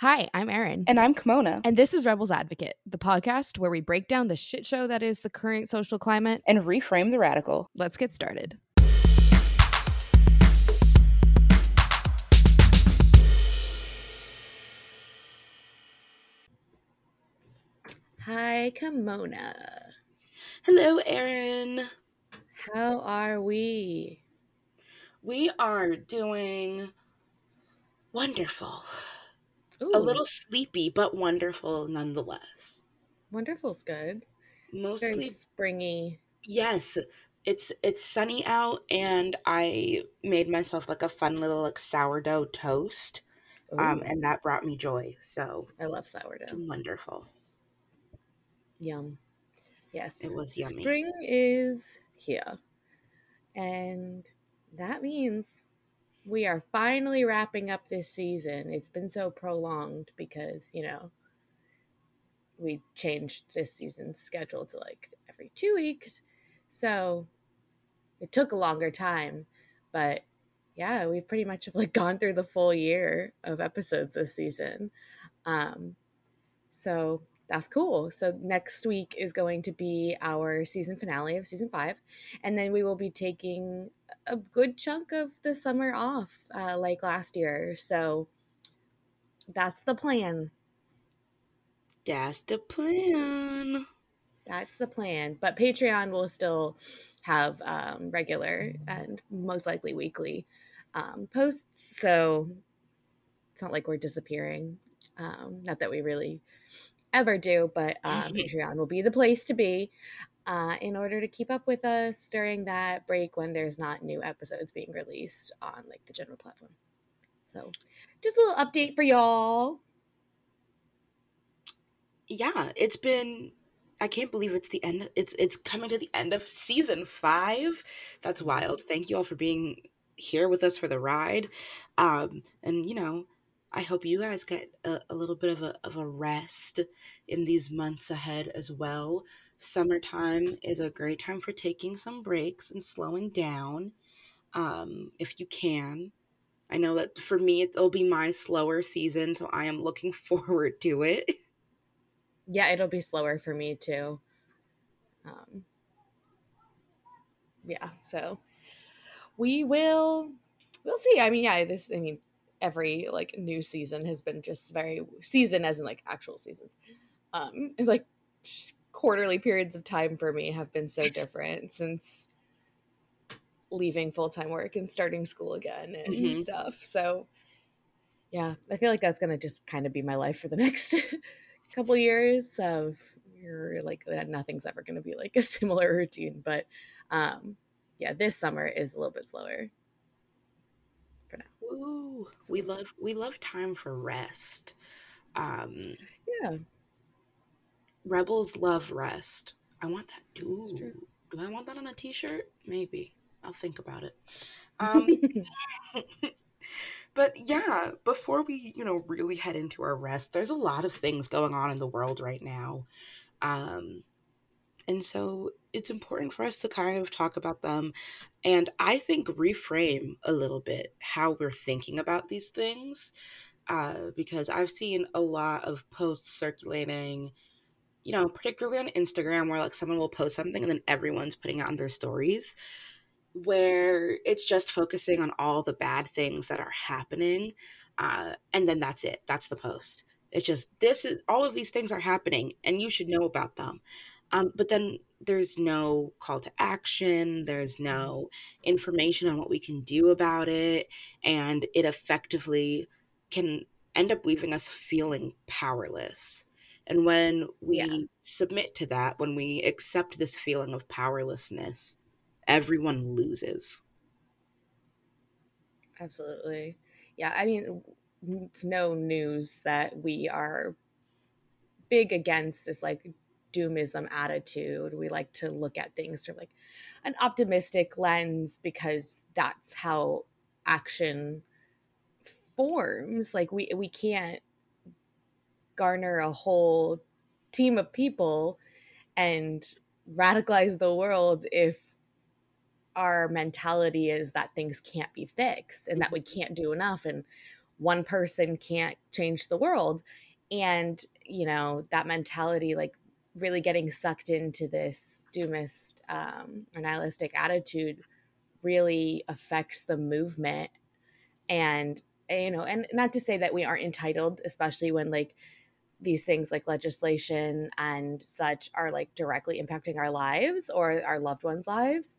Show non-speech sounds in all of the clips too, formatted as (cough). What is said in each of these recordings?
Hi, I'm Erin. And I'm Kimona. And this is Rebels Advocate, the podcast where we break down the shit show that is the current social climate and reframe the radical. Let's get started. Hi, Kimona. Hello, Erin. How are we? We are doing wonderful. Ooh. A little sleepy, but wonderful nonetheless. Wonderful's good. Mostly springy. Yes, it's it's sunny out, and I made myself like a fun little like sourdough toast, um, and that brought me joy. So I love sourdough. Wonderful. Yum. Yes, it was yummy. Spring is here, and that means we are finally wrapping up this season. It's been so prolonged because, you know, we changed this season's schedule to like every two weeks. So it took a longer time. But yeah, we've pretty much have (laughs) like gone through the full year of episodes this season. Um, so that's cool. So next week is going to be our season finale of season five, and then we will be taking a good chunk of the summer off, uh, like last year. So that's the plan. That's the plan. That's the plan. But Patreon will still have um, regular and most likely weekly um, posts. So it's not like we're disappearing. Um, not that we really ever do, but uh, Patreon will be the place to be uh, in order to keep up with us during that break when there's not new episodes being released on like the general platform. So, just a little update for y'all. Yeah, it's been I can't believe it's the end. It's it's coming to the end of season five. That's wild. Thank you all for being here with us for the ride. Um, and you know, I hope you guys get a, a little bit of a of a rest in these months ahead as well summertime is a great time for taking some breaks and slowing down um, if you can. I know that for me, it'll be my slower season, so I am looking (laughs) forward to it. Yeah, it'll be slower for me too. Um, yeah, so we will we'll see. I mean, yeah, this I mean, every like new season has been just very season as in like actual seasons. Um, like quarterly periods of time for me have been so different since leaving full-time work and starting school again and mm-hmm. stuff. So yeah, I feel like that's to just kind of be my life for the (laughs) next couple years of you're like nothing's ever to be like a similar (laughs) routine, but um yeah, this summer is a little bit slower. Ooh, so we love we love time for rest. Um yeah. Rebels love rest. I want that. Do, do I want that on a t-shirt? Maybe. I'll think about it. Um, (laughs) (laughs) but yeah, before we, you know, really head into our rest, there's a lot of things going on in the world right now. Um, and so it's important for us to kind of talk about them and I think reframe a little bit how we're thinking about these things. Uh, because I've seen a lot of posts circulating you know, particularly on Instagram where like someone will post something and then everyone's putting it on their stories where it's just focusing on all the bad things that are happening uh, and then that's it that's the post it's just this is all of these things are happening and you should know about them um, but then there's no call to action there's no information on what we can do about it and it effectively can end up leaving us feeling powerless and when we yeah. submit to that, when we accept this feeling of powerlessness, everyone loses. Absolutely. Yeah, I mean, it's no news that we are big against this like doomism attitude. We like to look at things through like an optimistic lens because that's how action forms. Like we we can't garner a whole team of people and radicalize the world if our mentality is that things can't be fixed and that we mm-hmm. can't do enough and one person can't change the world and you know that mentality like really getting sucked into this doomist um, or nihilistic attitude really affects the movement. And you know and not to say that we aren't entitled especially when like these things like legislation and such are like directly impacting our lives or our loved ones lives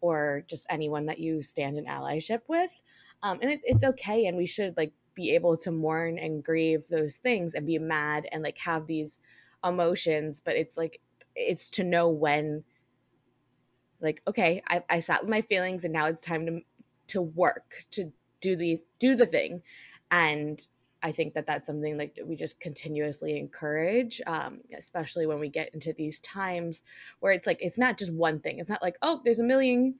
or just anyone that you stand in allyship with. Um, and it, it's okay and we should like be able to mourn and grieve those things and be mad and like have these emotions but it's like it's to know when like okay I, I sat with my feelings and now it's time to to work to do the do the thing. And i think that that's something like we just continuously encourage um, especially when we get into these times where it's like it's not just one thing. It's not like oh there's a million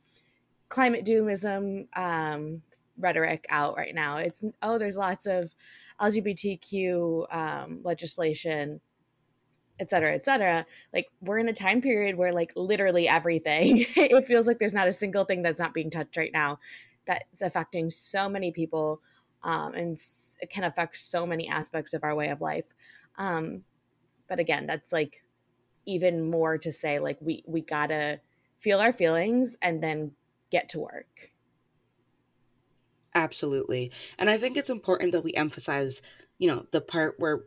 climate doomism um, rhetoric out right now. It's oh there's lots of lgbtq um, legislation et cetera, et cetera. Like we're in a time period where like literally everything, (laughs) it feels like there's not a single thing that's not being touched right now that's affecting so many people um, and it can affect so many aspects of our way of life. Um, but again, that's like even more to say like we we gotta feel our feelings and then get to work. Absolutely. And I think it's important that we emphasize, you know, the part where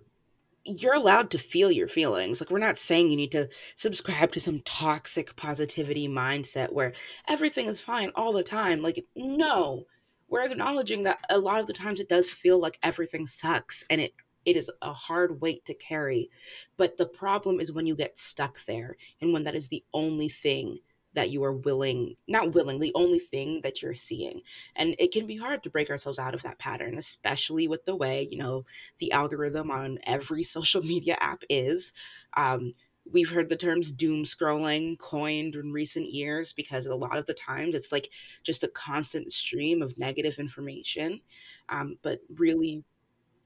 you're allowed to feel your feelings. Like, we're not saying you need to subscribe to some toxic positivity mindset where everything is fine all the time. Like, no, we're acknowledging that a lot of the times it does feel like everything sucks and it it is a hard weight to carry. But the problem is when you get stuck there and when that is the only thing that you are willing, not willing, the only thing that you're seeing. And it can be hard to break ourselves out of that pattern, especially with the way, you know, the algorithm on every (laughs) social media app is. Um, we've heard the terms doom scrolling coined in recent years because a lot of the times it's like just a constant stream of negative information. Um, but really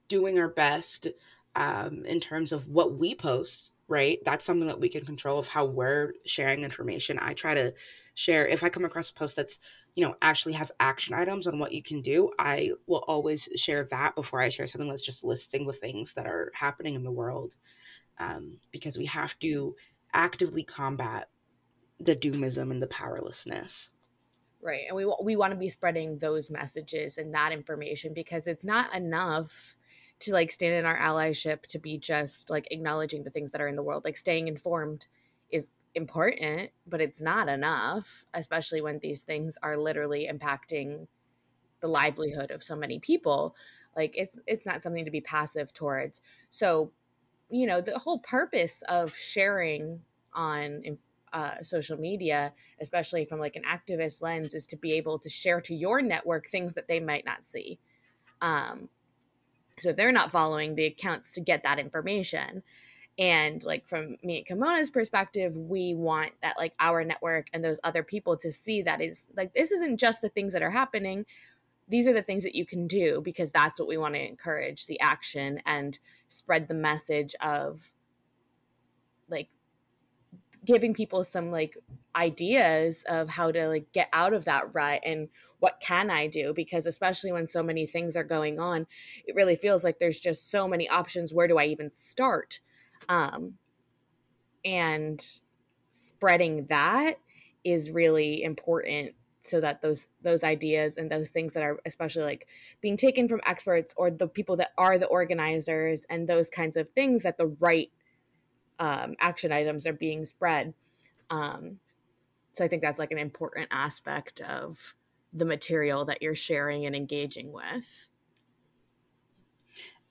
doing our best um, in terms of what we post right? That's something that we can control of how we're sharing information. I try to share if I come across a post that's, you know, actually has action items on what you can do, I will always share that before I share something that's just listing the things that are happening in the world. Um, because we have to actively combat the doomism and the powerlessness. Right. And we we want to be spreading those messages and that information because it's not enough to like stand in our allyship to be just like acknowledging the things that are in the world. Like staying informed is important but it's not enough especially when these things are literally impacting the livelihood of so many people. Like it's it's not something to be passive towards. So you know the whole purpose of sharing on uh, social media especially from like an activist lens is to be able to share to your network things that they might not see. Um, so they're not following the accounts to get that information and like from me and Kimona's perspective, we want that like our network and those other people to see that is like this isn't just the things that are happening. These are the things that you can do because that's what we want to encourage the action and spread the message of like giving people some like ideas of how to like get out of that rut and what can I do? Because especially when so many things are going on, it really feels like there's just so many options. Where do I even start? Um, and spreading that is really important so that those those ideas and those things that are especially like being taken from experts or the people that are the organizers and those kinds of things that the right um, action items are being spread um, so i think that's like an important aspect of the material that you're sharing and engaging with.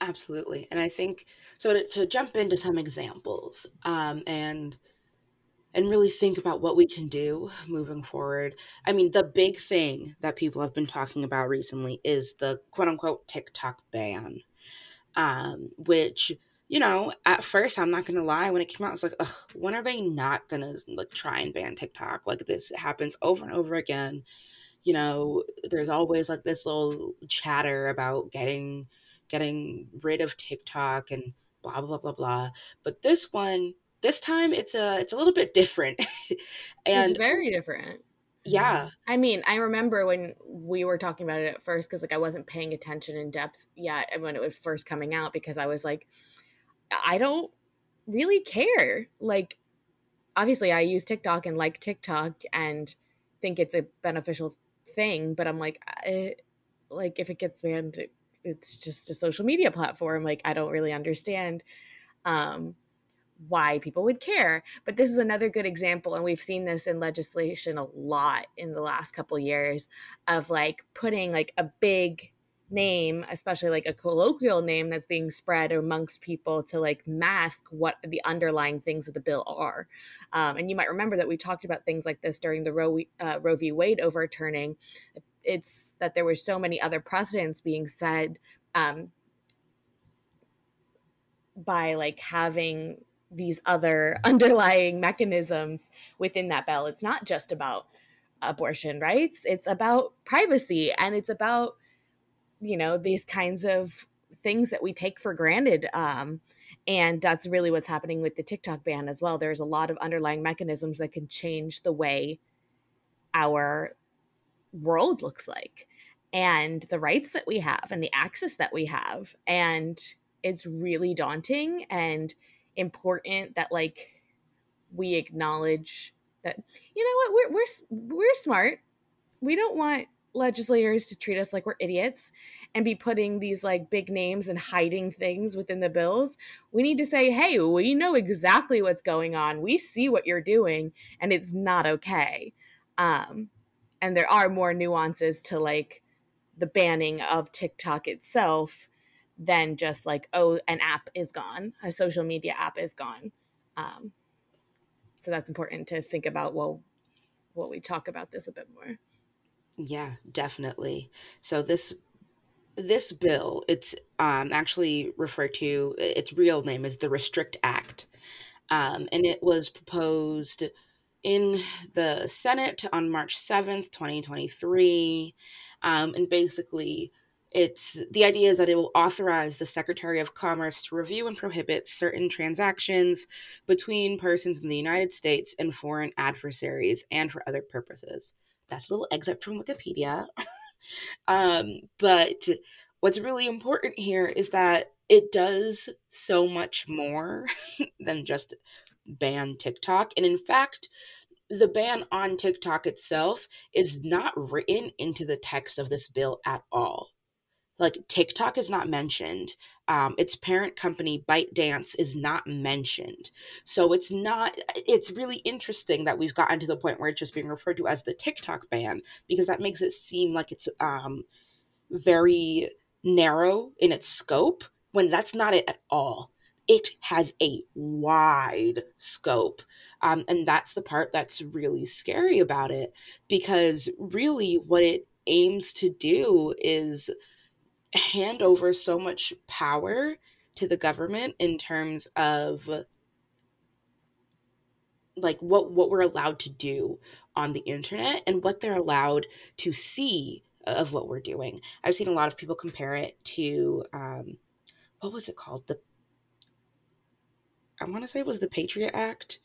Absolutely. And I think so to, to jump into some examples um, and and really think about what we can do moving forward. I mean, the big thing that people have been talking about recently is the quote unquote TikTok ban, um, which you know, at first, I'm not gonna lie, when it came out, I was like, Ugh, when are they not gonna like try and ban TikTok? Like this happens over and over again you know, there's always like this little chatter about getting getting rid of TikTok and blah blah blah blah. blah. But this one, this time it's a it's a little bit different. (laughs) and it's very different. Mm-hmm. Yeah. I mean, I remember when we were talking about it at first because like I wasn't paying attention in depth yet when it was first coming out because I was like, I don't really care. Like, obviously, I use TikTok and like TikTok and think it's a beneficial thing, but I'm like, I, like if it gets banned, it's just a social media platform. Like, I don't really understand. Um, why people would care. But this is another good example, and we've seen this in legislation a lot in the last couple years of like putting like a big name, especially like a colloquial name that's being spread amongst people to like mask what the underlying things of the bill are. Um, and you might remember that we talked about things like this during the Roe, uh, Roe v. Wade overturning. It's that there were so many other precedents being said um, by like having these other (laughs) underlying mechanisms within that bill. It's not just about abortion rights, it's about privacy and it's about, you know, these kinds of things that we take for granted. Um, and that's really what's happening with the TikTok ban as well. There's a lot of underlying mechanisms that can change the way our world looks like and the rights that we have and the access that we have. And it's really daunting and important that like we acknowledge that you know what we're we're we're smart. We don't want legislators to treat us like we're idiots and be putting these like big names and hiding things within the bills. We need to say, "Hey, we know exactly what's going on. We see what you're doing and it's not okay." Um and there are more nuances to like the banning of TikTok itself than just like oh an app is gone a social media app is gone um, so that's important to think about well what we talk about this a bit more yeah definitely. So this this bill it's um, actually referred to its real name is the restrict act. Um, and it was proposed in the senate on march 7th 2023 um, and basically it's the idea is that it will authorize the Secretary of Commerce to review and prohibit certain transactions between persons in the United States and foreign adversaries and for other purposes. That's a little excerpt from Wikipedia. (laughs) um, but what's really important here is that it does so much more (laughs) than just ban TikTok. And in fact, the ban on TikTok itself is not written into the text of this bill at all like TikTok is not mentioned. Um, its parent company ByteDance is not mentioned. So it's not. It's really interesting that we've gotten to the point where it's just being referred to as the TikTok ban because that makes it seem like it's um, very narrow in its scope when that's not it at all. It has a wide scope. Um, and that's the part that's really scary about it because really what it aims to do is hand over so much power to the government in terms of like what what we're allowed to do on the internet and what they're allowed to see of what we're doing. I've seen a lot of people compare it to um, what was it called? The I want to say it was the Patriot Act,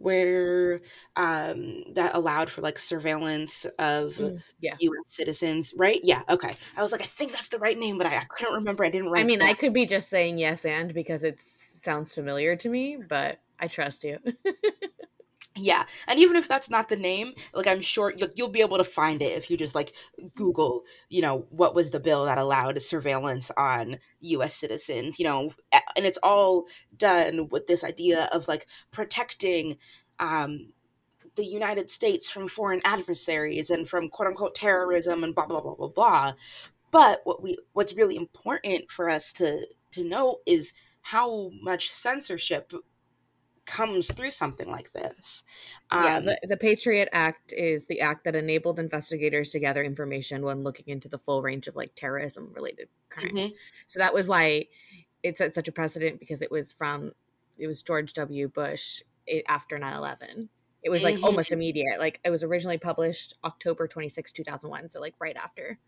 where um, that allowed for like surveillance of mm, yeah. U.S. citizens, right? Yeah, okay. I was like, I think that's the right name, but I, I couldn't remember. I didn't write. I mean, that. I could be just saying yes and because it sounds familiar to me, but I trust you. (laughs) Yeah, and even if that's not the name, like I'm sure you'll, you'll be able to find it if you just like Google, you know, what was the bill that allowed surveillance on U.S. citizens, you know, and it's all done with this idea of like protecting um, the United States from foreign adversaries and from quote unquote terrorism and blah blah blah blah blah. But what we what's really important for us to to know is how much censorship comes through something like this. Um, yeah, the, the Patriot Act is the act that enabled investigators to gather information when looking into the full range of like terrorism related crimes. Mm-hmm. So that was why it set such a precedent because it was from it was George W. Bush after 9-11. It was like mm-hmm. almost immediate. Like it was originally published October 26, 2001. So like right after.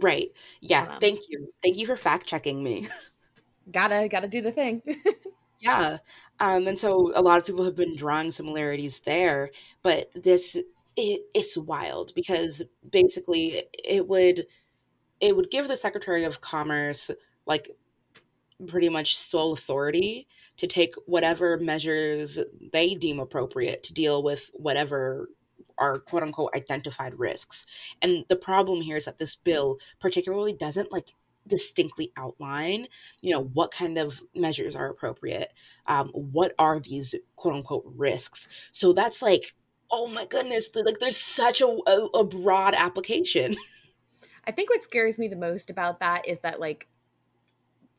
Right. Yeah. Um, Thank you. Thank you for fact checking me. (laughs) Gotta, gotta do the thing. (laughs) Yeah. Um, and so a lot of people have been drawing similarities there, but this it, it's wild because basically it would it would give the Secretary of Commerce like pretty much sole authority to take whatever measures they deem appropriate to deal with whatever are quote unquote identified risks. And the problem here is that this bill particularly doesn't like distinctly outline, you know, what kind of measures are appropriate. Um, what are these quote unquote risks? So that's like, oh my goodness, like there's such a, a, a broad application. (laughs) I think what scares me the most about that is that like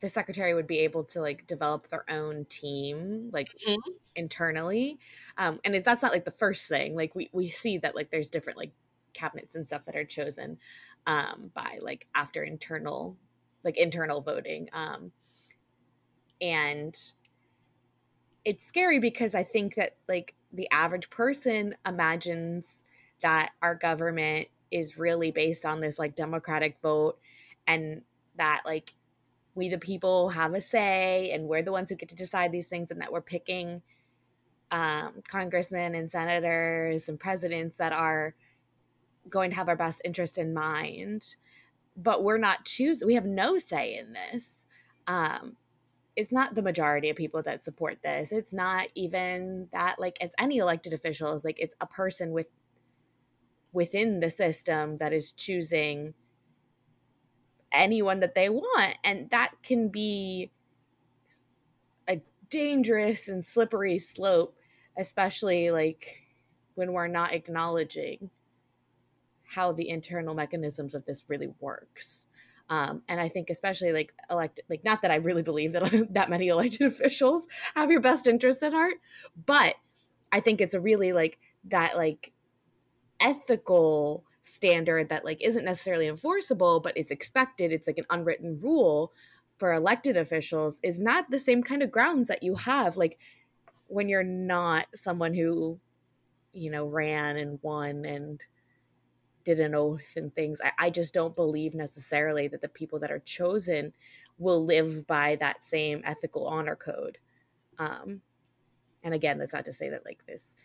the secretary would be able to like develop their own team like mm-hmm. internally um and that's not like the first thing like we we see that like there's different like cabinets and stuff that are chosen um by like after internal like internal voting um and it's scary because i think that like the average person imagines that our government is really based on this like democratic vote and that like we the people have a say and we're the ones who get to decide these things and that we're picking um, congressmen and senators and presidents that are going to have our best interest in mind but we're not choosing we have no say in this. Um, it's not the majority of people that support this. It's not even that like it's any elected officials like it's a person with within the system that is choosing anyone that they want and that can be a dangerous and slippery slope especially like when we're not acknowledging how the internal mechanisms of this really works. Um, and i think especially like elected like not that i really believe that (laughs) that many elected (laughs) officials have your best interest at heart but i think it's a really like that like ethical standard that like isn't necessarily enforceable but is expected it's like an unwritten rule for elected officials is not the same kind of grounds that you have like when you're not someone who you know ran and won and did an oath and things I, I just don't believe necessarily that the people that are chosen will live by that same ethical honor code. Um and again that's not to say that like this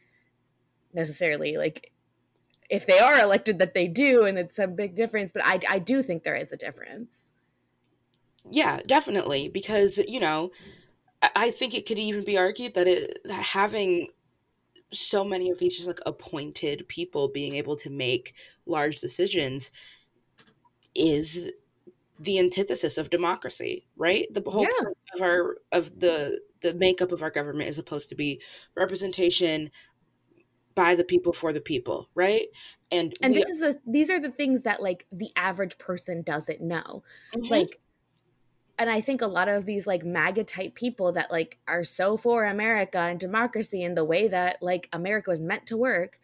necessarily like if they are elected that they do and it's a big difference but i i do think there is a difference. Yeah definitely because you know i think it could even be argued that it that having so many of these just like appointed people being able to make large decisions is the antithesis of democracy right the whole yeah. of our of the the makeup of our government is supposed to be representation by the people for the people, right? And and this is the these are the things that like the average person doesn't know. Mm-hmm. Like and I think a lot of these like MAGA type people that like are so for America and democracy and the way that like America was meant to work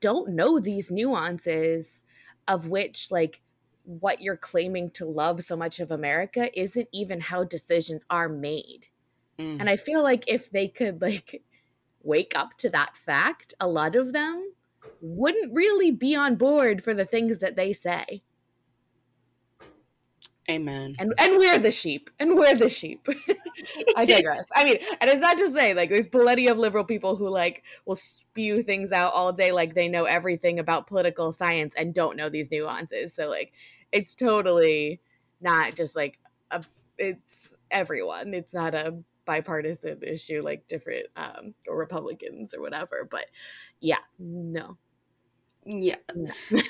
don't know these nuances of which like what you're claiming to love so much of America isn't even how decisions are made. Mm. And I feel like if they could like wake up to that fact, a lot of them wouldn't really be on board for the things that they say. Amen. And and we're the sheep. And we're the sheep. (laughs) I digress. I mean, and it's not to say like there's plenty of liberal people who like will spew things out all day like they know everything about political science and don't know these nuances. So like it's totally not just like a it's everyone. It's not a bipartisan issue like different um or republicans or whatever but yeah no yeah no. (laughs)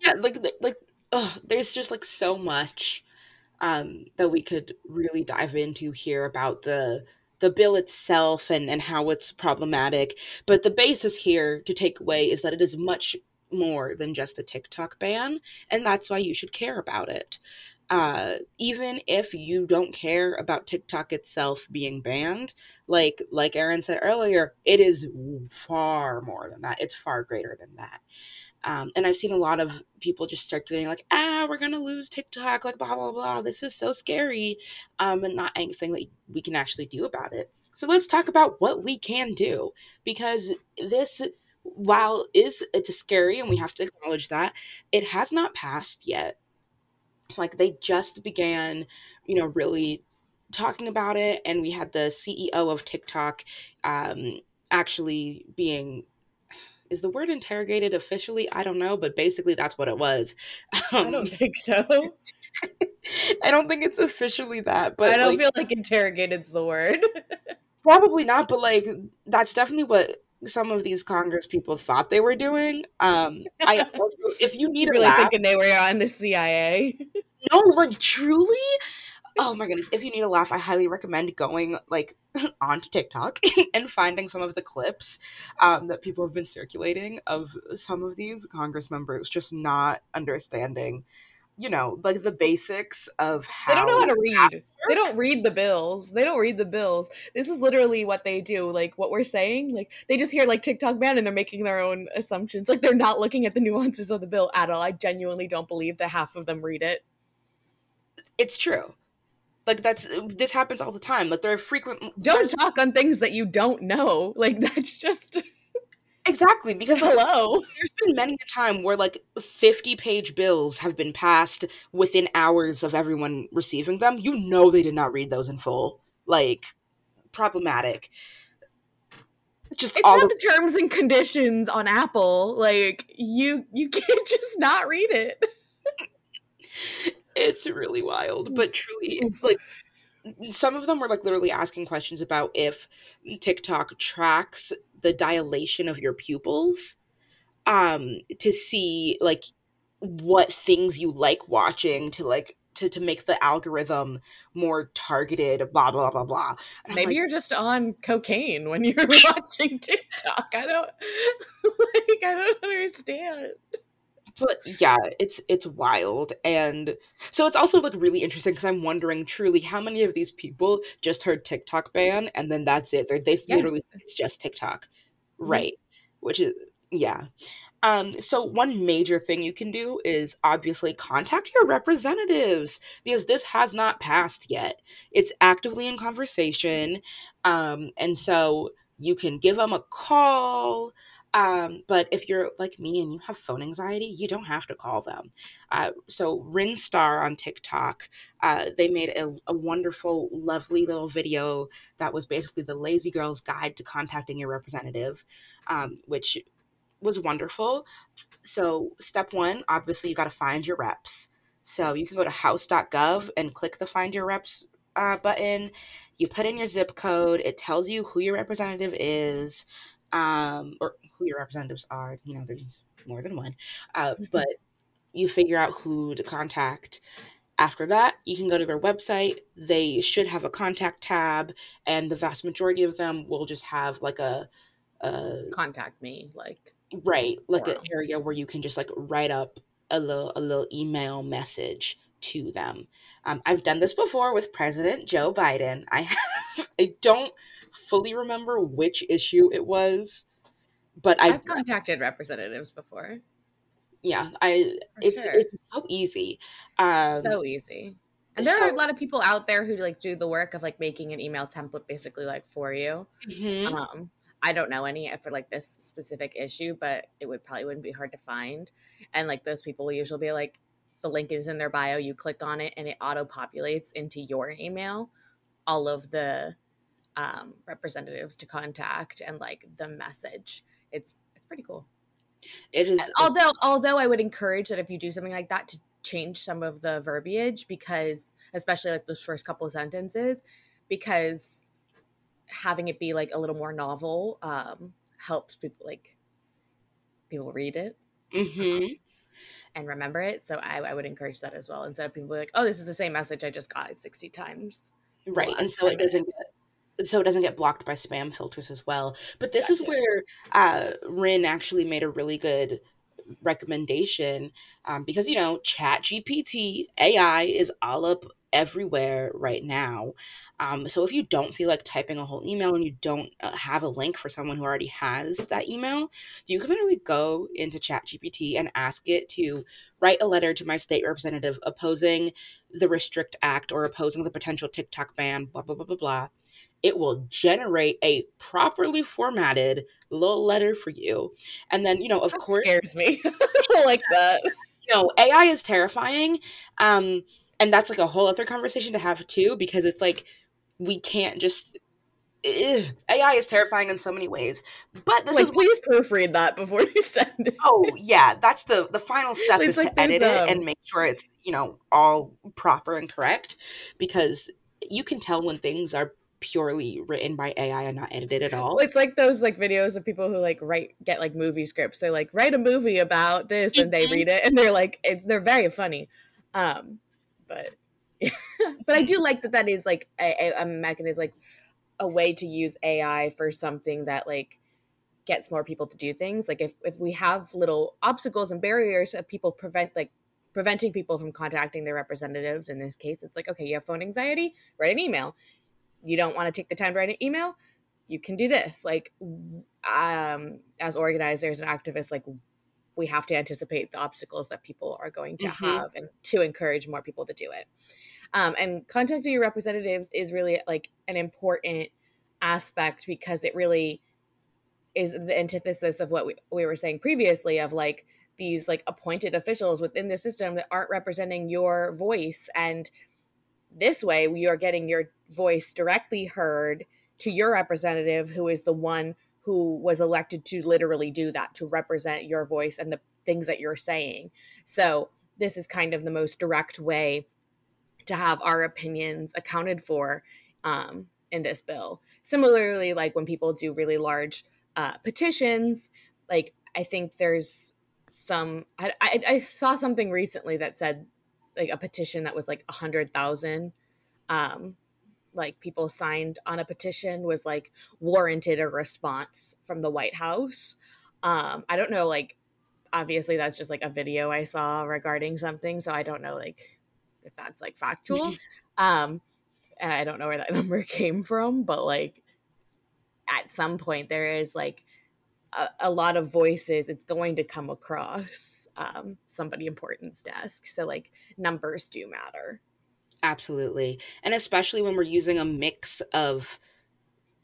yeah like like oh there's just like so much um that we could really dive into here about the the bill itself and and how it's problematic but the basis here to take away is that it is much more than just a TikTok ban, and that's why you should care about it uh, even if you don't care about TikTok itself being banned, like like Erin said earlier, it is far more than that. It's far greater than that. Um, and I've seen a lot of people just getting like, ah, we're gonna lose TikTok, like blah blah blah. This is so scary, um, and not anything that we can actually do about it. So let's talk about what we can do because this, while is it's scary and we have to acknowledge that, it has not passed yet like they just began you know really talking about it and we had the ceo of tiktok um, actually being is the word interrogated officially? I don't know, but basically that's what it was. Um, (laughs) I don't think so. (laughs) I don't think it's officially that, but I don't like, feel like interrogated's the word. (laughs) probably not, but like that's definitely what some of these Congress people thought they were doing. Um, I also, if you need really laugh, thinking they were on the CIA. No, like truly. Oh my goodness! If you need a laugh, I highly recommend going like (laughs) onto TikTok (laughs) and finding some of the clips um, that people have been circulating of some of these Congress members just not understanding you know, like the basics of how they don't know how to read. They don't read the bills. They don't read the bills. This is literally what they do. Like what we're saying, like they just hear like TikTok ban and they're making their own assumptions. Like they're not looking at the nuances of the bill at all. I genuinely don't believe that half of them read it. It's true. Like that's this happens all the time. Like there are frequent. Don't talk on things that you don't know. (laughs) Like that's just. Exactly, because hello, there's been many a time where like 50 page bills have been passed within hours of everyone receiving them. You know they did not read those in full. Like problematic. Just it's all not of- the terms and conditions on Apple. Like you you can't (laughs) just not read it. (laughs) it's really wild, but truly like some of them were like literally asking questions about if TikTok tracks the dilation of your pupils um to see like what things you like watching to like to, to make the algorithm more targeted blah blah blah blah. Maybe like, you're just on cocaine when you're (laughs) (laughs) watching tiktok. I don't (laughs) like i don't understand but yeah it's it's wild and so it's also like really interesting because i'm wondering truly how many of these people just heard tiktok ban and then that's it They're, they yes. literally it's just tiktok mm-hmm. right which is yeah um, so one major thing you can do is obviously contact your representatives because this has not passed yet. It's actively in conversation. Um, and so you can give them a call. Um, but if you're like me and you have phone anxiety, you don't have to call them. Uh, so Rinstar on TikTok, uh, they made a, a, wonderful, lovely little video that was basically the lazy girl's guide to contacting your representative, um, which was wonderful. So step one, obviously you got to find your reps. So you can go to house.gov and click the find your reps uh, button. You put in your zip code. It tells you who your representative is um, or who your representatives are. You know, there's more than one, uh, but you figure out who to contact. After that, you can go to their website. They should have a contact tab, and the vast majority of them will just have like a, a contact me, like right, like an area where you can just like write up a little a little email message to them. Um, I've done this before with President Joe Biden. I have, (laughs) I don't fully remember which issue it was, but I've, I've contacted representatives before. Yeah, I it's sure. it's so easy. Um, so easy. And there so, are a lot of people out there who like do the work of like making an email template basically like for you. Mm-hmm. Um, I don't know any for like this specific issue, but it would probably wouldn't be hard to find. And like those people will usually be like, the link is in their bio. You click on it, and it auto populates into your email all of the um, representatives to contact and like the message. It's it's pretty cool. It is. although although I would encourage that if you do something like that to change some of the verbiage because especially like those first couple of sentences because having it be like a little more novel um, helps people like people read it mm-hmm. um, and remember it. So I, I, would encourage that as well. Instead of people like, oh, this is the same message I just got sixty times. Right, and so it doesn't. So it doesn't get blocked by spam filters as well. But this gotcha. is where uh, Rin actually made a really good recommendation um, because you know chat gpt ai is all up everywhere right now. Um, so if you don't feel like typing a whole email and you don't uh, have a link for someone who already has that email, you can literally go into ChatGPT and ask it to write a letter to my state representative opposing the Restrict Act or opposing the potential TikTok ban, blah, blah, blah, blah, blah. It will generate a properly formatted little letter for you. And then, you know, of that course. scares me. (laughs) like that. You know, AI is terrifying. Um, and that's like a whole other conversation to have too because it's like we can't just AI is terrifying in so many ways. But this like, is please proofread that before (laughs) you send it. Oh yeah, that's the the final step It's is like to edit those, it um, and make sure it's you know all proper and correct because you can tell when things are purely written by AI and not edited at all. It's like those like videos of people who like write get like movie scripts. They're like write a movie about this, and they read it, and they're like it, they're very funny. Um, but (laughs) but I do like that that is like a, a- a mechanism, like a way to use AI for something that like gets more people to do things. Like if if we have little obstacles and barriers that people prevent like preventing people from contacting their representatives in this case it's like okay you have phone anxiety write an email you don't want to take the time to write an email you can do this like um as organizers and activists like we have to anticipate the obstacles that people are going to Mhm. have and to encourage more people to do it um, and contacting your representatives is really like an important aspect because it really is the antithesis of what we, we were saying previously of like these like appointed officials within the system that aren't representing your voice and this way you are getting your voice directly heard to your representative who is the one who was elected to literally do that to represent your voice and the things that you're saying. So this is kind of the most direct way to have our opinions accounted for um, in this bill. Similarly like when people do really large uh, petitions like i think there's some I, I, I saw something recently that said like a petition that was like a hundred thousand um like people signed on a petition was like warranted a response from the white house. Um i don't know like obviously that's just like a video i saw regarding something so i don't know like if that's like factual. (laughs) Um and i don't know where that (laughs) number came from but like at some point there is like a, a lot of voices it's going to come across um, somebody important's desk so like numbers do matter Absolutely. And especially when we're using a mix of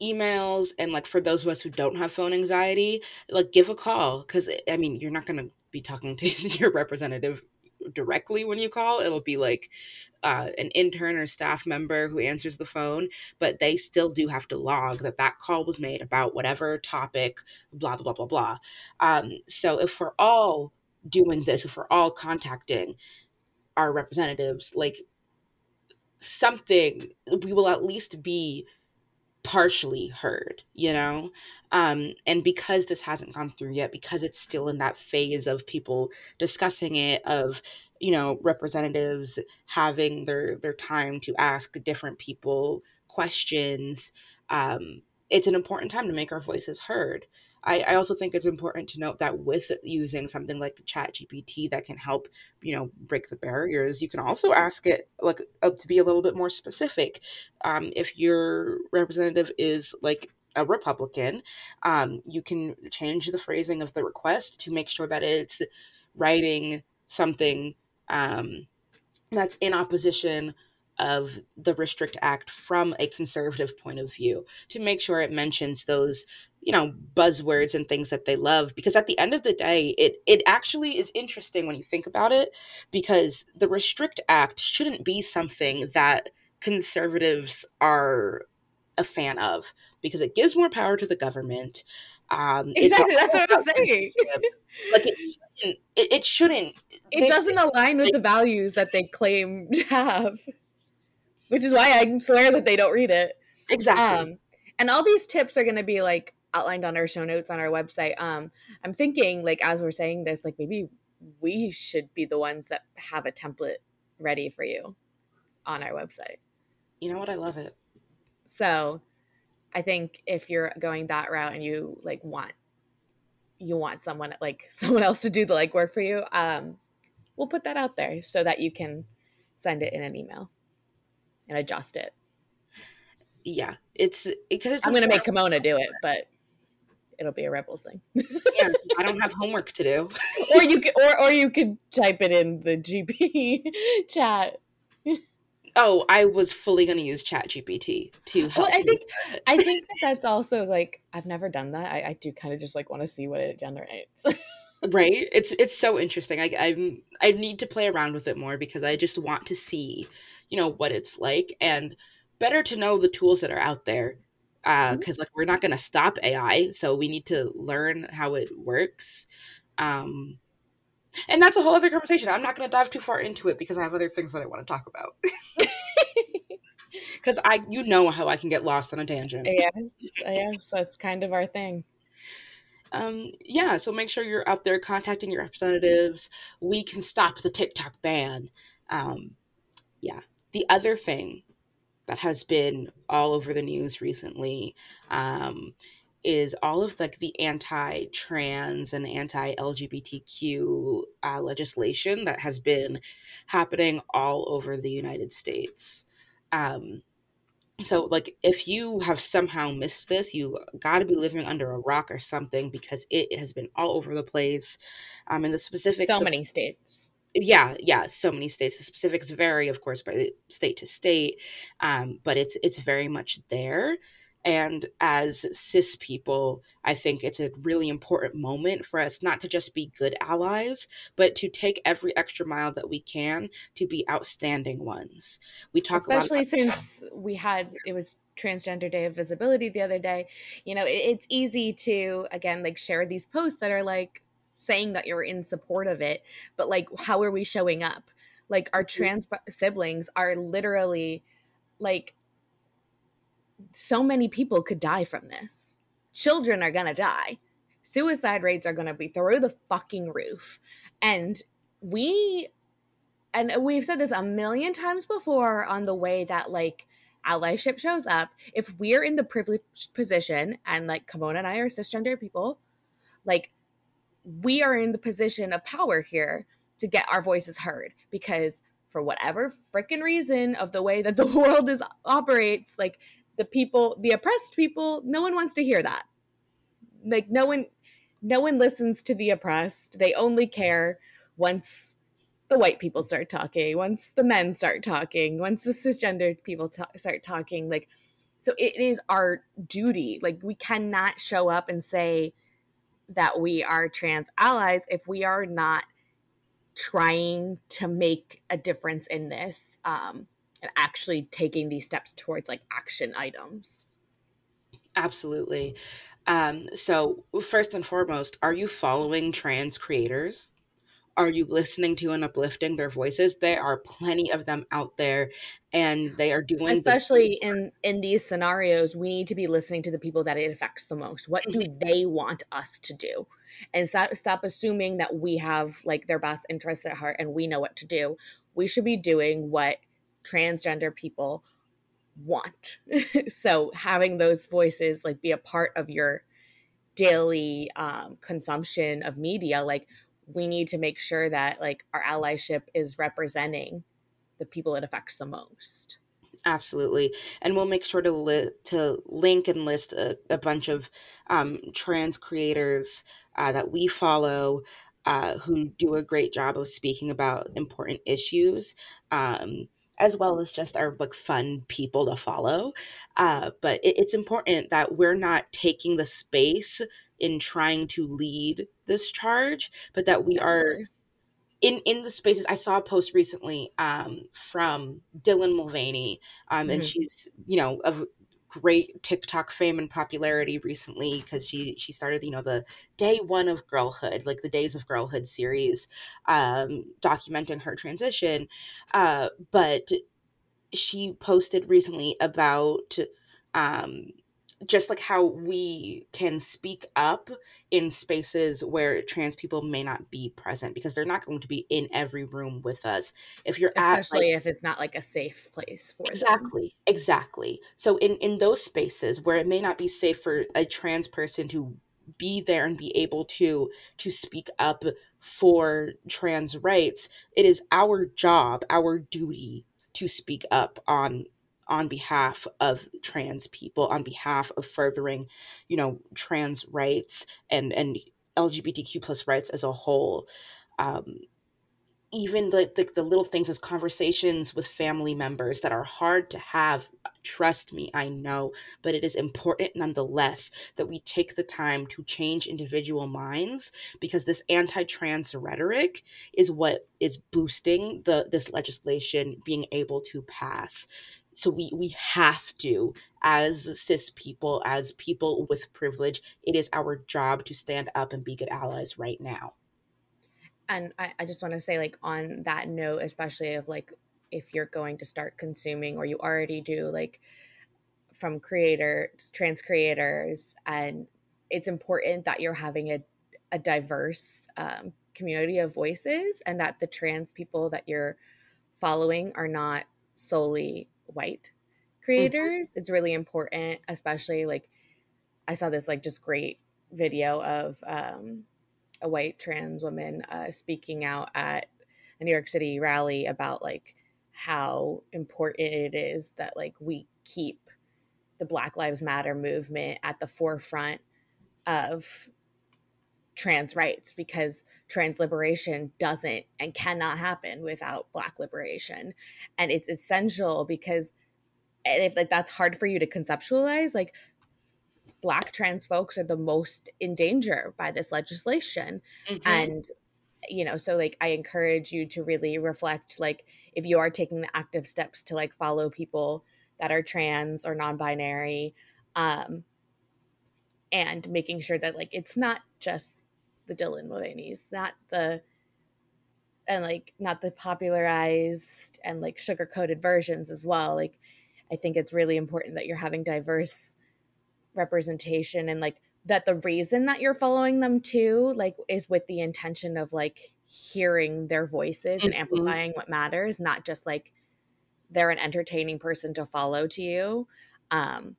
emails and like for those of us who don't have phone anxiety, like give a call cuz I mean, you're not going to be talking to (laughs) your representative directly when you call. It'll be like uh, an intern or staff member who answers the phone, but they still do have to log that that call was made about whatever topic, blah, blah, blah, blah, blah. Um, so if we're all doing this, if we're all contacting our representatives, like something, we will at least be partially heard, you know? Um, and because this hasn't gone through yet, because it's still in that phase of people discussing it, of you know, representatives having their their time to ask different people questions, um, it's an important time to make our voices heard. I, I also think it's important to note that with using something like chat gpt that can help you know break the barriers you can also ask it like to be a little bit more specific. Um, if your representative is like a Republican, um, you can change the phrasing of the request to make sure that it's writing something um, that's in opposition of the Restrict Act from a conservative point of view to make sure it mentions those you know buzzwords and things that they love because at the end of the day it it actually is interesting when you think about it because the restrict act shouldn't be something that conservatives are a fan of because it gives more power to the government. Um, exactly that's what i'm saying like it shouldn't. It, it shouldn't. it doesn't align with the values that they claim to have which is why i swear that they don't read it exactly. um and all these tips are going to be like outlined on our show notes on our website um i'm thinking like as we're saying this like maybe we should be the ones that have a template ready for you on our website you know what? I love it. so i think if you're going that route and you like want you want someone like (laughs) someone else to do the like work for you um we'll put that out there so that you can send it in an email and adjust it. Yeah, it's because it's i'm gonna make kimona do it but it'll be a rebels thing. (laughs) Yeah, I don't have homework to do. (laughs) or you could or, or you could type it in the gp (laughs) chat. Oh, I was fully going to use ChatGPT to help. well i think i think that that's also like i've never done that. I, I do kind of just like want to see what it generates. Right? It's it's so interesting. I, i'm i need to play around with it more because i just want to see you know what it's like and better to know the tools that are out there because uh, mm-hmm. like we're not going to stop ai so we need to learn how it works um and that's a whole other conversation i'm not going to dive too far into it because i have other things that i want to talk about (laughs) because i you know how i can get lost on a tangent yes yes that's kind of our thing um, yeah, so make sure you're out there contacting your representatives. We can stop the TikTok ban. Um, yeah. The other thing that has been all over the news recently um, is all of like the anti-trans and anti-LGBTQ uh, legislation that has been happening all over the United States. Um, so like if you have somehow missed this you got to be living under a rock or something because it has been all over the place um in the specific so many states yeah yeah so many states the specifics vary of course by state to state um but it's it's very much there and as cis people, I think it's a really important moment for us not to just be good allies, but to take every extra mile that we can to be outstanding ones. We talk especially since we had it was transgender day of visibility the other day. You know, it, it's easy to again like share these posts that are like saying that you're in support of it, but like how are we showing up? Like our trans siblings are literally like so many people could die from this. Children are to die. Suicide rates are to be through the fucking roof. And we, and we've said this a million times before on the way that like allyship shows up. If we're in the privileged position, and like Kimona and I are cisgender people, like we are in the position of power here to get our voices heard because for whatever freaking reason of the way that the (laughs) world is operates like the people the oppressed people no one wants to hear that. Like no one no one listens to the oppressed. They only care once the white people start talking once the men start talking once the cisgendered people start talking like so it is our duty. Like we cannot show up and say that we are trans allies if we are not trying to make a difference in this um, and actually taking these steps towards like action items. Absolutely. Um, so, first and foremost, are you following trans creators? Are you listening to and uplifting their voices? There are plenty of them out there, and they are doing. Especially the- in in these scenarios, we need to be listening to the people that it affects the most. What do mm-hmm. they want us to do? And stop stop assuming that we have like their best interests at heart and we know what to do. We should be doing what transgender people want. (laughs) so having those voices like be a part of your daily um, consumption of media, like we need to make sure that like our allyship is representing the people it affects the most. Absolutely, and we'll make sure to li- to link and list a, a bunch of um, trans creators uh, that we follow uh, who do a great job of speaking about important issues. Um, as well as just our like fun people to follow. Uh, but it, it's important that we're not taking the space in trying to lead this charge, but that we are in in the spaces. I saw a post recently um, from Dylan Mulvaney, um, mm-hmm. and she's you know of great TikTok fame and popularity recently because she she started you know the day one of girlhood like the days of girlhood series um documenting her transition uh but she posted recently about um just like how we can speak up in spaces where trans people may not be present because they're not going to be in every room with us if you're especially at, like, if it's not like a safe place for exactly them. exactly so in in those spaces where it may not be safe for a trans person to be there and be able to to speak up for trans rights it is our job our duty to speak up on on behalf of trans people, on behalf of furthering, you know, trans rights and and LGBTQ plus rights as a whole. Um, even the, the, the little things as conversations with family members that are hard to have trust me i know but it is important nonetheless that we take the time to change individual minds because this anti-trans rhetoric is what is boosting the this legislation being able to pass so we we have to as cis people as people with privilege it is our job to stand up and be good allies right now. And I, I just want to say like on that note especially of like if you're going to start consuming or you already do like from creators trans creators and it's important that you're having a, a diverse um, community of voices and that the trans people that you're following are not solely white creators mm-hmm. it's really important especially like i saw this like just great video of um, a white trans woman uh, speaking out at a New York City rally about like how important it is that like we keep the Black Lives Matter movement at the forefront of trans rights because trans liberation doesn't and cannot happen without black liberation and it's essential because and if like that's hard for you to conceptualize like black trans folks are the most in danger by this legislation mm-hmm. and you know so like i encourage you to really reflect like if you are taking the active steps to like follow people that are trans or non-binary um and making sure that like it's not just the dylan mulvaney's not the and like not the popularized and like sugar coated versions as well like i think it's really important that you're having diverse representation and like that the reason that you're following them too like is with the intention of like hearing their voices mm-hmm. and amplifying what matters not just like they're an entertaining person to follow to you um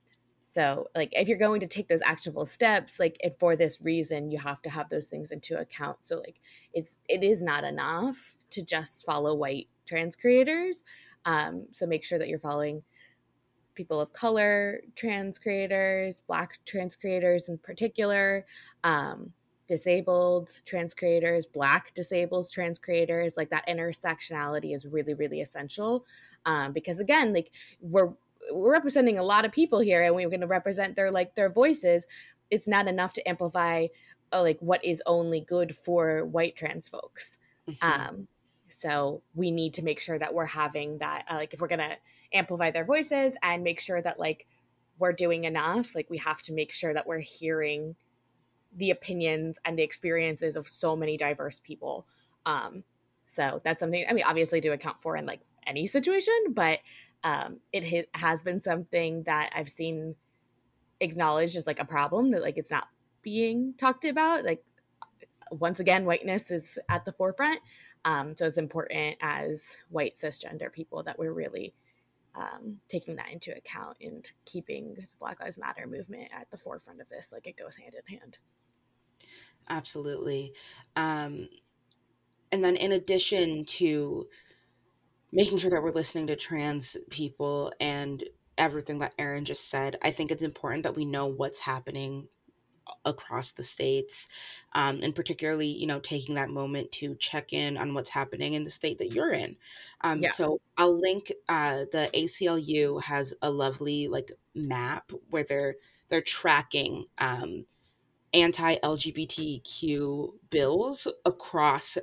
so like if you're going to take those actionable steps like and for this reason you have to have those things into account so like it's it is not enough to just follow white trans creators um so make sure that you're following people of color trans creators, Black trans creators in particular, um, disabled trans creators, Black disabled trans creators. Like that intersectionality is really, really essential um, because again, like we're we're representing a lot of people here, and we're going to represent their like their voices. It's not enough to amplify uh, like what is only good for white trans folks. Mm-hmm. Um, so we need to make sure that we're having that. Uh, like if we're gonna amplify their voices and make sure that like we're doing enough like we have to make sure that we're hearing the opinions and the experiences of so many diverse people um so that's something i mean obviously to account for in like any situation but um it ha- has been something that i've seen acknowledged as like a problem that like it's not being talked about like once again whiteness is at the forefront um so it's important as white cisgender people that we're really um, taking that into account and keeping the Black Lives Matter movement at the forefront of this. Like it goes hand in hand. Absolutely. Um, and then, in addition to making sure that we're listening to trans people and everything that Erin just said, I think it's important that we know what's happening across the states um, and particularly you know taking that moment to check in on what's happening in the state that you're in um, yeah. so i'll link uh, the aclu has a lovely like map where they're they're tracking um, anti-lgbtq bills across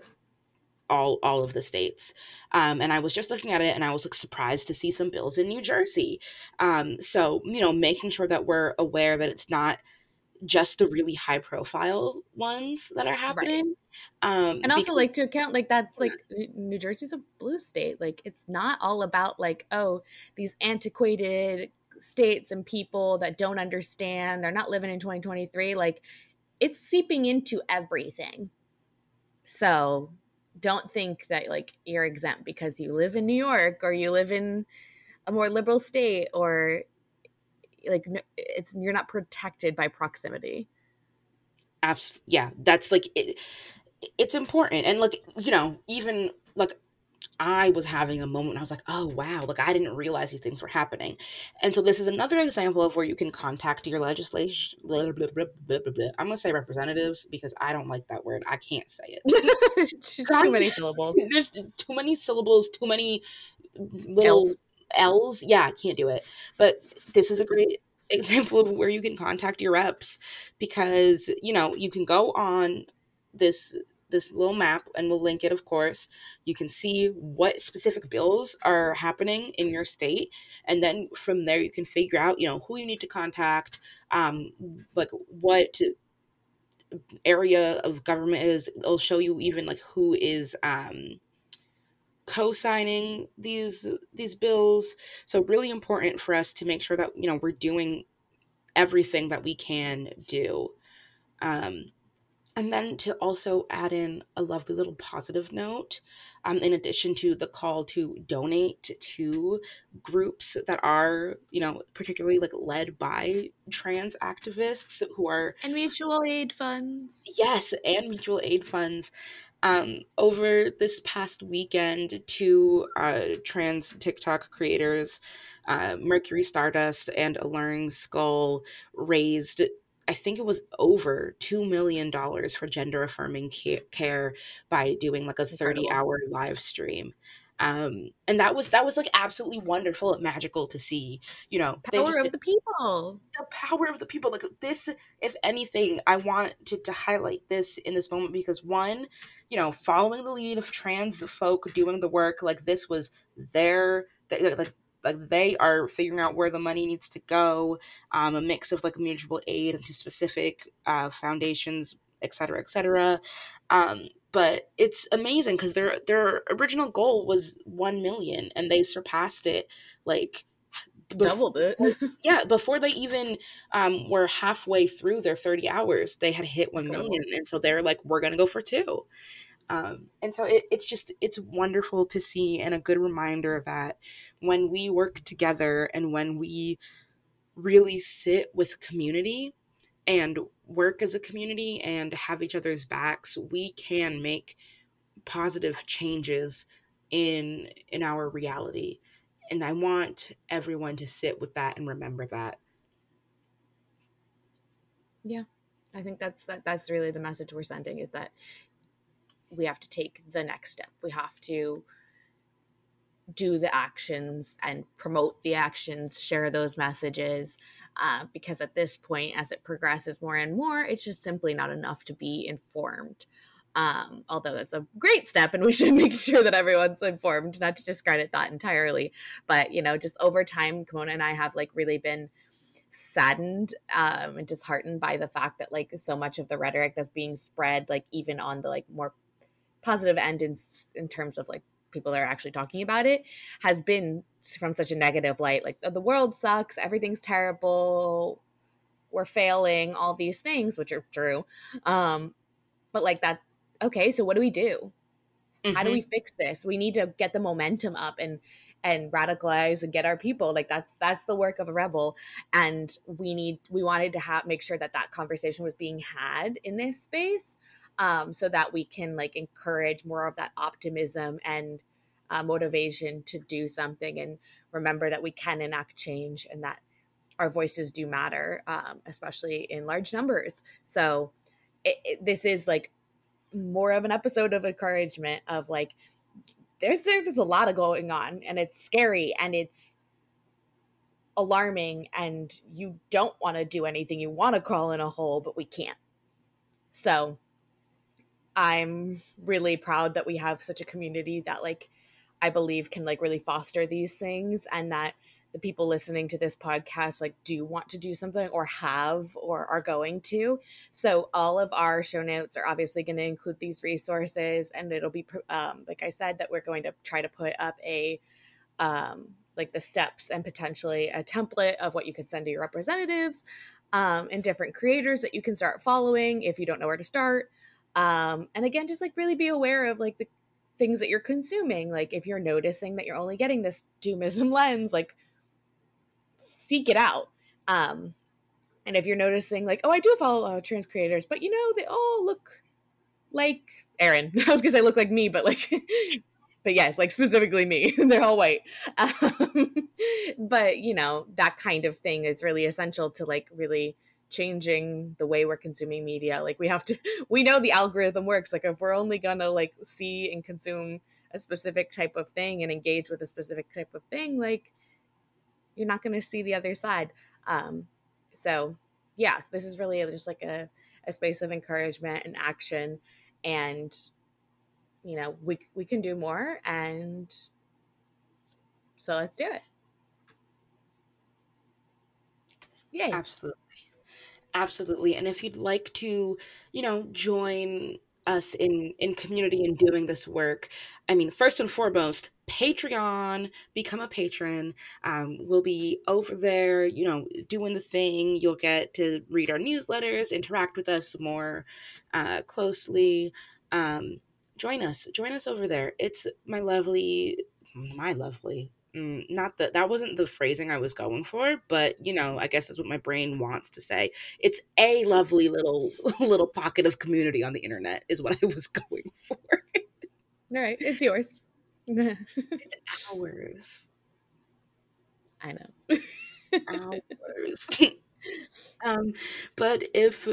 all all of the states um, and i was just looking at it and i was like surprised to see some bills in new jersey um, so you know making sure that we're aware that it's not just the really high profile ones that are happening. Right. Um, and also because, like to account like that's like New Jersey's a blue state. Like it's not all about like, oh, these antiquated states and people that don't understand, they're not living in 2023. Like it's seeping into everything. So don't think that like you're exempt because you live in New York or you live in a more liberal state or like it's you're not protected by proximity. Absolutely, yeah that's like it, it's important. And like you know even like I was having a moment I was like, oh wow, like I didn't realize these things were happening. And so this is another example of where you can contact your legislation. Blah, blah, blah, I'm gonna say representatives because I don't like that word. I can't say it. (laughs) too many syllables. (laughs) There's too many syllables, too many little L's. L's. Yeah, I can't do it. But this is a great example of where you can contact your reps because, you know, you can go on this this little map, and we'll link it, of course. You can see what specific bills are happening in your state, and then from there you can figure out, you know, who you need to contact, um, like what area of government is. It'll show you even like who is um, co-signing these these bills. So really important for us to make sure that you know we're doing everything that we can do. Um, and then to also add in a lovely little positive note, um, in addition to the call to donate to groups that are, you know, particularly like led by trans activists who are. And mutual aid funds. Yes, and mutual aid funds. Um, over this past weekend, two uh, trans TikTok creators, uh, Mercury Stardust and Alluring Skull, raised I think it was over $2 million for gender affirming care by doing like a 30 hour live stream. Um, and that was, that was like absolutely wonderful and magical to see, you know, power just, of the people, the power of the people. Like this, if anything, I wanted to, to highlight this in this moment because one, you know, following the lead of trans folk doing the work, like this was their, that like like they are figuring out where the money needs to go um, a mix of like mutual aid into specific uh, foundations et cetera et cetera. Um, but it's amazing because their their original goal was 1 million and they surpassed it like doubled it. (laughs) yeah before they even um, were halfway through their 30 hours they had hit 1 million and so they're like we're gonna go for two um, and so it, it's just it's wonderful to see and a good reminder of that when we work together and when we really sit with community and work as a community and have each other's backs we can make positive changes in in our reality. And i want everyone to sit with that and remember that. Yeah. I think that's that that's really the message we're sending is that we have to take the next step. We have to do the actions and promote the actions, share those messages. Uh, because at this point, as it progresses more and more, it's just simply not enough to be informed. Um, although that's a great step, and we (laughs) should make sure that everyone's informed, not to discredit that entirely. But you know, just over time, Kimona and I have like really been saddened um, and disheartened by the fact that like so much of the rhetoric that's being spread, like even on the like more positive end in in terms of like people that are actually talking about it has been from such a negative light like the world sucks everything's terrible we're failing all these things which are true um but like that okay so what do we do mm-hmm. how do we mm-hmm. fix this we need to get the momentum up and and radicalize and get our people like that's that's the work of a rebel and we need we wanted to have make sure that that conversation was being had in this space um, so that we can like encourage more of that optimism and uh, motivation to do something and remember that we can enact change and that our voices do matter, um, especially in large numbers. So it, it, this is like more of an episode of encouragement of like there's there's a lot of going on and it's scary and it's alarming and you don't want to do anything you want to crawl in a hole but we can't so I'm really proud that we have such a community that like I believe can like really foster these things and that the people listening to this podcast like do want to do something or have or are going to. So all of our show notes are obviously going to include these resources and it'll be um, like I said that we're going to try to put up a um, like the steps and potentially a template of what you could send to your representatives um, and different creators that you can start following if you don't know where to start um, and again, just like really be aware of like the things that you're consuming. Like if you're noticing that you're only getting this doomism (laughs) lens, like seek it out. Um, and if you're noticing like, oh, I do follow of trans creators, but you know, they all look like Erin. (laughs) I was gonna say look like me, but like (laughs) but yes, like specifically me. They're all white. Um, but you know, that kind of thing is really essential to like really changing the way we're consuming media like we have to (laughs) we know the algorithm works like if we're only gonna like see and consume a specific type of thing and engage with a specific type of thing like you're not gonna see the other side. Um so yeah this is really just like a, a space of encouragement and action and you know we we can do more and so let's do it. Yeah absolutely absolutely and if you'd like to you know join us in in community and doing this work i mean first and foremost patreon become a patron. Um, we'll be over there you know doing the thing. You'll get to read our newsletters interact with us more uh, closely. Um, join us join us over there. It's my lovely my lovely mm, not that that wasn't the phrasing i was going for but you know i guess that's what my brain wants to say. It's a lovely little (laughs) little pocket of community on the internet is what (laughs) i was going for. All right it's yours. It's ours. (laughs) I know. Ours. Um but if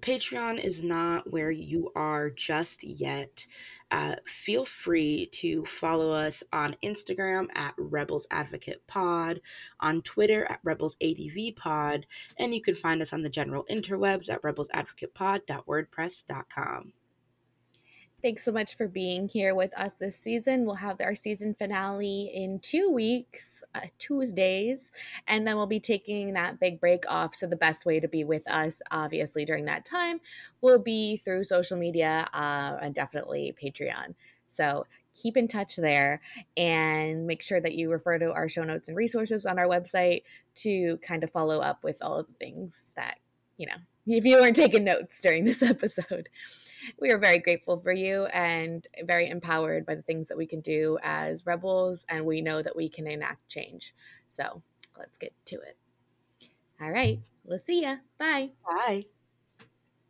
Patreon is not where you are just yet. Uh, feel free to follow us on Instagram at Rebels Advocate Pod, on Twitter at Rebels ADV Pod, and you can find us on the general interwebs at rebelsadvocatepod.wordpress.com. Thanks so much for being here with us this season. We'll have our season finale in two weeks, uh, Tuesdays, and then we'll be taking that big break off. So, the best way to be with us, obviously, during that time will be through social media uh, and definitely Patreon. So, keep in touch there and make sure that you refer to our show notes and resources on our website to kind of follow up with all of the things that, you know, if you weren't taking notes during this (laughs) episode we are very grateful for you and very empowered by the things that we can do as rebels. And we know that we can enact change. So let's get to it. All right. We'll see ya. Bye. Bye.